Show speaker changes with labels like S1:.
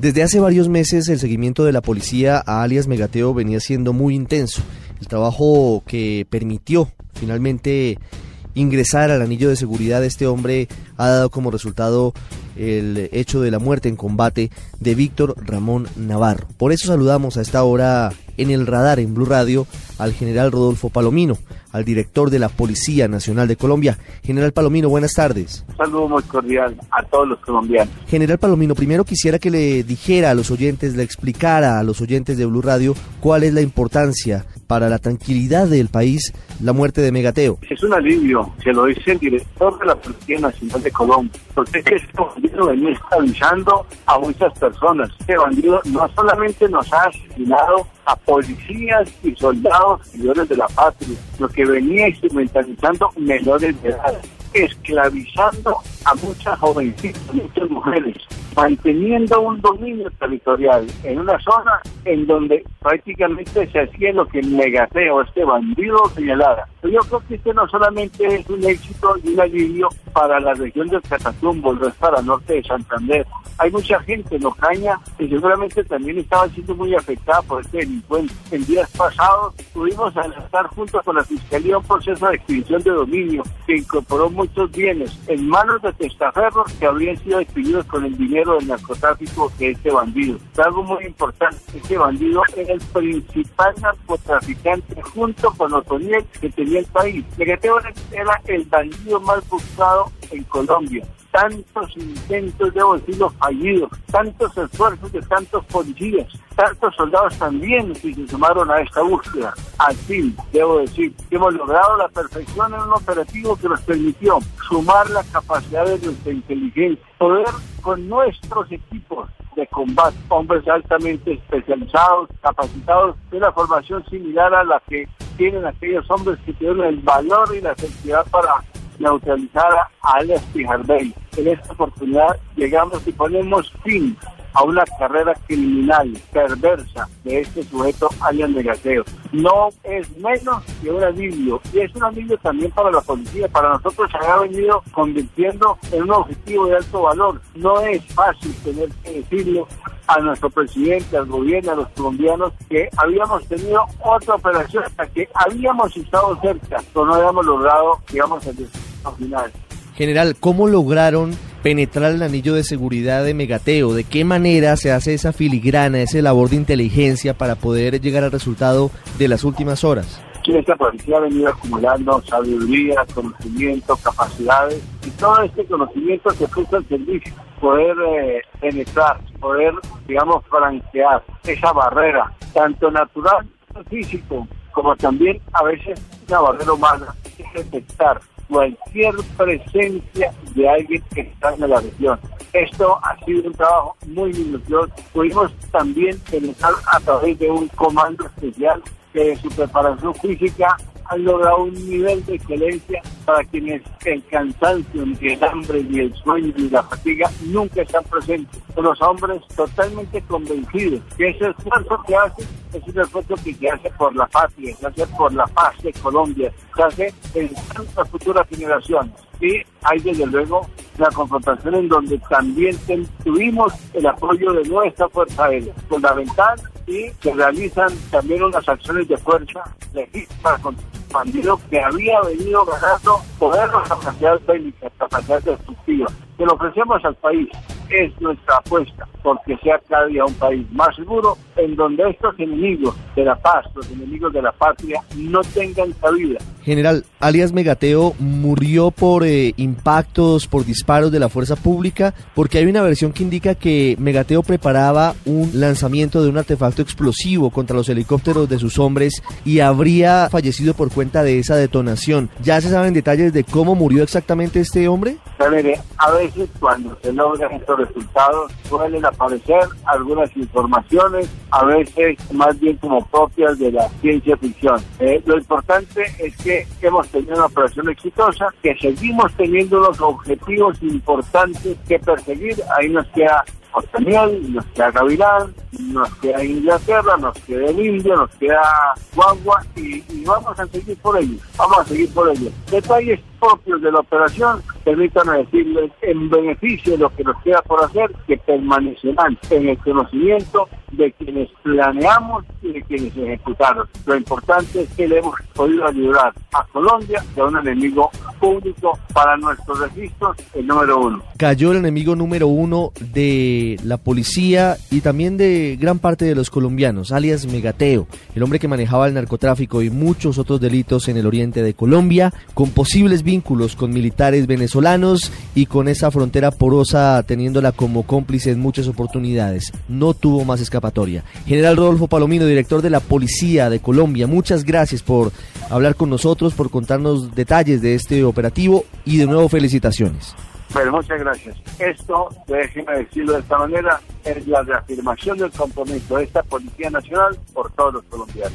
S1: Desde hace varios meses el seguimiento de la policía a alias Megateo venía siendo muy intenso. El trabajo que permitió finalmente ingresar al anillo de seguridad de este hombre ha dado como resultado el hecho de la muerte en combate de Víctor Ramón Navarro. Por eso saludamos a esta hora en el radar en Blue Radio al general Rodolfo Palomino, al director de la Policía Nacional de Colombia. General Palomino, buenas tardes.
S2: Un saludo muy cordial a todos los colombianos.
S1: General Palomino, primero quisiera que le dijera a los oyentes, le explicara a los oyentes de Blue Radio cuál es la importancia para la tranquilidad del país la muerte de Megateo.
S2: Es un alivio, se lo dice el director de la Policía Nacional de Colombia, porque es que este bandido venía estabilizando a muchas personas. Este bandido no solamente nos ha asesinado a policías y soldados seguidores de la patria, lo que venía instrumentalizando menores de edad, esclavizando a muchas jovencitas, muchas mujeres, manteniendo un dominio territorial en una zona en donde prácticamente se hacía lo que el este bandido señalara. Yo creo que este no solamente es un éxito y un alivio para la región del Catatumbo, es para norte de Santander. Hay mucha gente en Ocaña que seguramente también estaba siendo muy afectada por este delincuente. En días pasados pudimos lanzar junto con la Fiscalía un proceso de extinción de dominio que incorporó muchos bienes en manos de testaferros que habrían sido adquiridos con el dinero del narcotráfico de este bandido. Es algo muy importante, este bandido era el principal narcotraficante junto con Otoniel que tenía el país. Negateo era el bandido más buscado en Colombia tantos intentos, debo decirlo, fallidos, tantos esfuerzos de tantos policías, tantos soldados también que se sumaron a esta búsqueda. Al fin, debo decir, hemos logrado la perfección en un operativo que nos permitió sumar la capacidad de nuestra inteligencia, poder con nuestros equipos de combate, hombres altamente especializados, capacitados, de una formación similar a la que tienen aquellos hombres que tienen el valor y la sensibilidad para neutralizar a alias Pijardey. En esta oportunidad llegamos y ponemos fin a una carrera criminal perversa de este sujeto alias Negateo. No es menos que un alivio y es un alivio también para la policía. Para nosotros se ha venido convirtiendo en un objetivo de alto valor. No es fácil tener que decirlo a nuestro presidente, al gobierno, a los colombianos, que habíamos tenido otra operación hasta que habíamos estado cerca, pero no habíamos logrado, digamos, el final.
S1: General, ¿cómo lograron penetrar el anillo de seguridad de Megateo? ¿De qué manera se hace esa filigrana, ese labor de inteligencia para poder llegar al resultado de las últimas horas?
S2: esta policía ha venido acumulando sabiduría, conocimiento, capacidades y todo este conocimiento se puso al servicio, poder eh, penetrar, poder, digamos, franquear esa barrera, tanto natural, físico, como también a veces una barrera humana, es detectar cualquier presencia de alguien que está en la región. Esto ha sido un trabajo muy minucioso. Pudimos también penetrar a través de un comando especial que su preparación física han logrado un nivel de excelencia para quienes el cansancio, ni el hambre, ni el sueño, ni la fatiga nunca están presentes. Los hombres totalmente convencidos que ese esfuerzo que hacen es un esfuerzo que se hace por la patria, se hace por la paz de Colombia, se hace en las futuras generaciones. Y hay desde luego la confrontación en donde también tuvimos el apoyo de nuestra Fuerza Aérea, fundamental, y se realizan también unas acciones de fuerza legítimas contra el bandido que había venido ganando poder, capacidades bélicas, capacidades destructivas. Que lo ofrecemos al país es nuestra apuesta, porque sea cada día un país más seguro, en donde estos enemigos de la paz, los enemigos de la patria, no tengan cabida
S1: General, alias Megateo murió por eh, impactos, por disparos de la fuerza pública, porque hay una versión que indica que Megateo preparaba un lanzamiento de un artefacto explosivo contra los helicópteros de sus hombres y habría fallecido por cuenta de esa detonación. ¿Ya se saben detalles de cómo murió exactamente este hombre?
S2: A veces cuando se logran estos resultados suelen aparecer algunas informaciones, a veces más bien como propias de la ciencia ficción. Eh, lo importante es que hemos tenido una operación exitosa, que seguimos teniendo unos objetivos importantes que perseguir. Ahí nos queda Otaniel, nos queda Gavilán, nos queda Inglaterra, nos queda el India, nos queda Guagua y, y, vamos a seguir por ello, vamos a seguir por ello. Detalles propios de la operación, permítanme decirles, en beneficio de lo que nos queda por hacer, que permanecerán en el conocimiento de quienes planeamos y de quienes ejecutaron. Lo importante es que le hemos podido ayudar a Colombia de un enemigo público para nuestros registros, el número uno.
S1: Cayó el enemigo número uno de la policía y también de gran parte de los colombianos, alias Megateo, el hombre que manejaba el narcotráfico y muchos otros delitos en el oriente de Colombia, con posibles vínculos con militares venezolanos y con esa frontera porosa teniéndola como cómplice en muchas oportunidades. No tuvo más escapatoria. General Rodolfo Palomino, director de la Policía de Colombia, muchas gracias por hablar con nosotros, por contarnos detalles de este operativo y de nuevo felicitaciones.
S2: Bueno, muchas gracias. Esto, déjeme decirlo de esta manera, es la reafirmación del compromiso de esta Policía Nacional por todos los colombianos.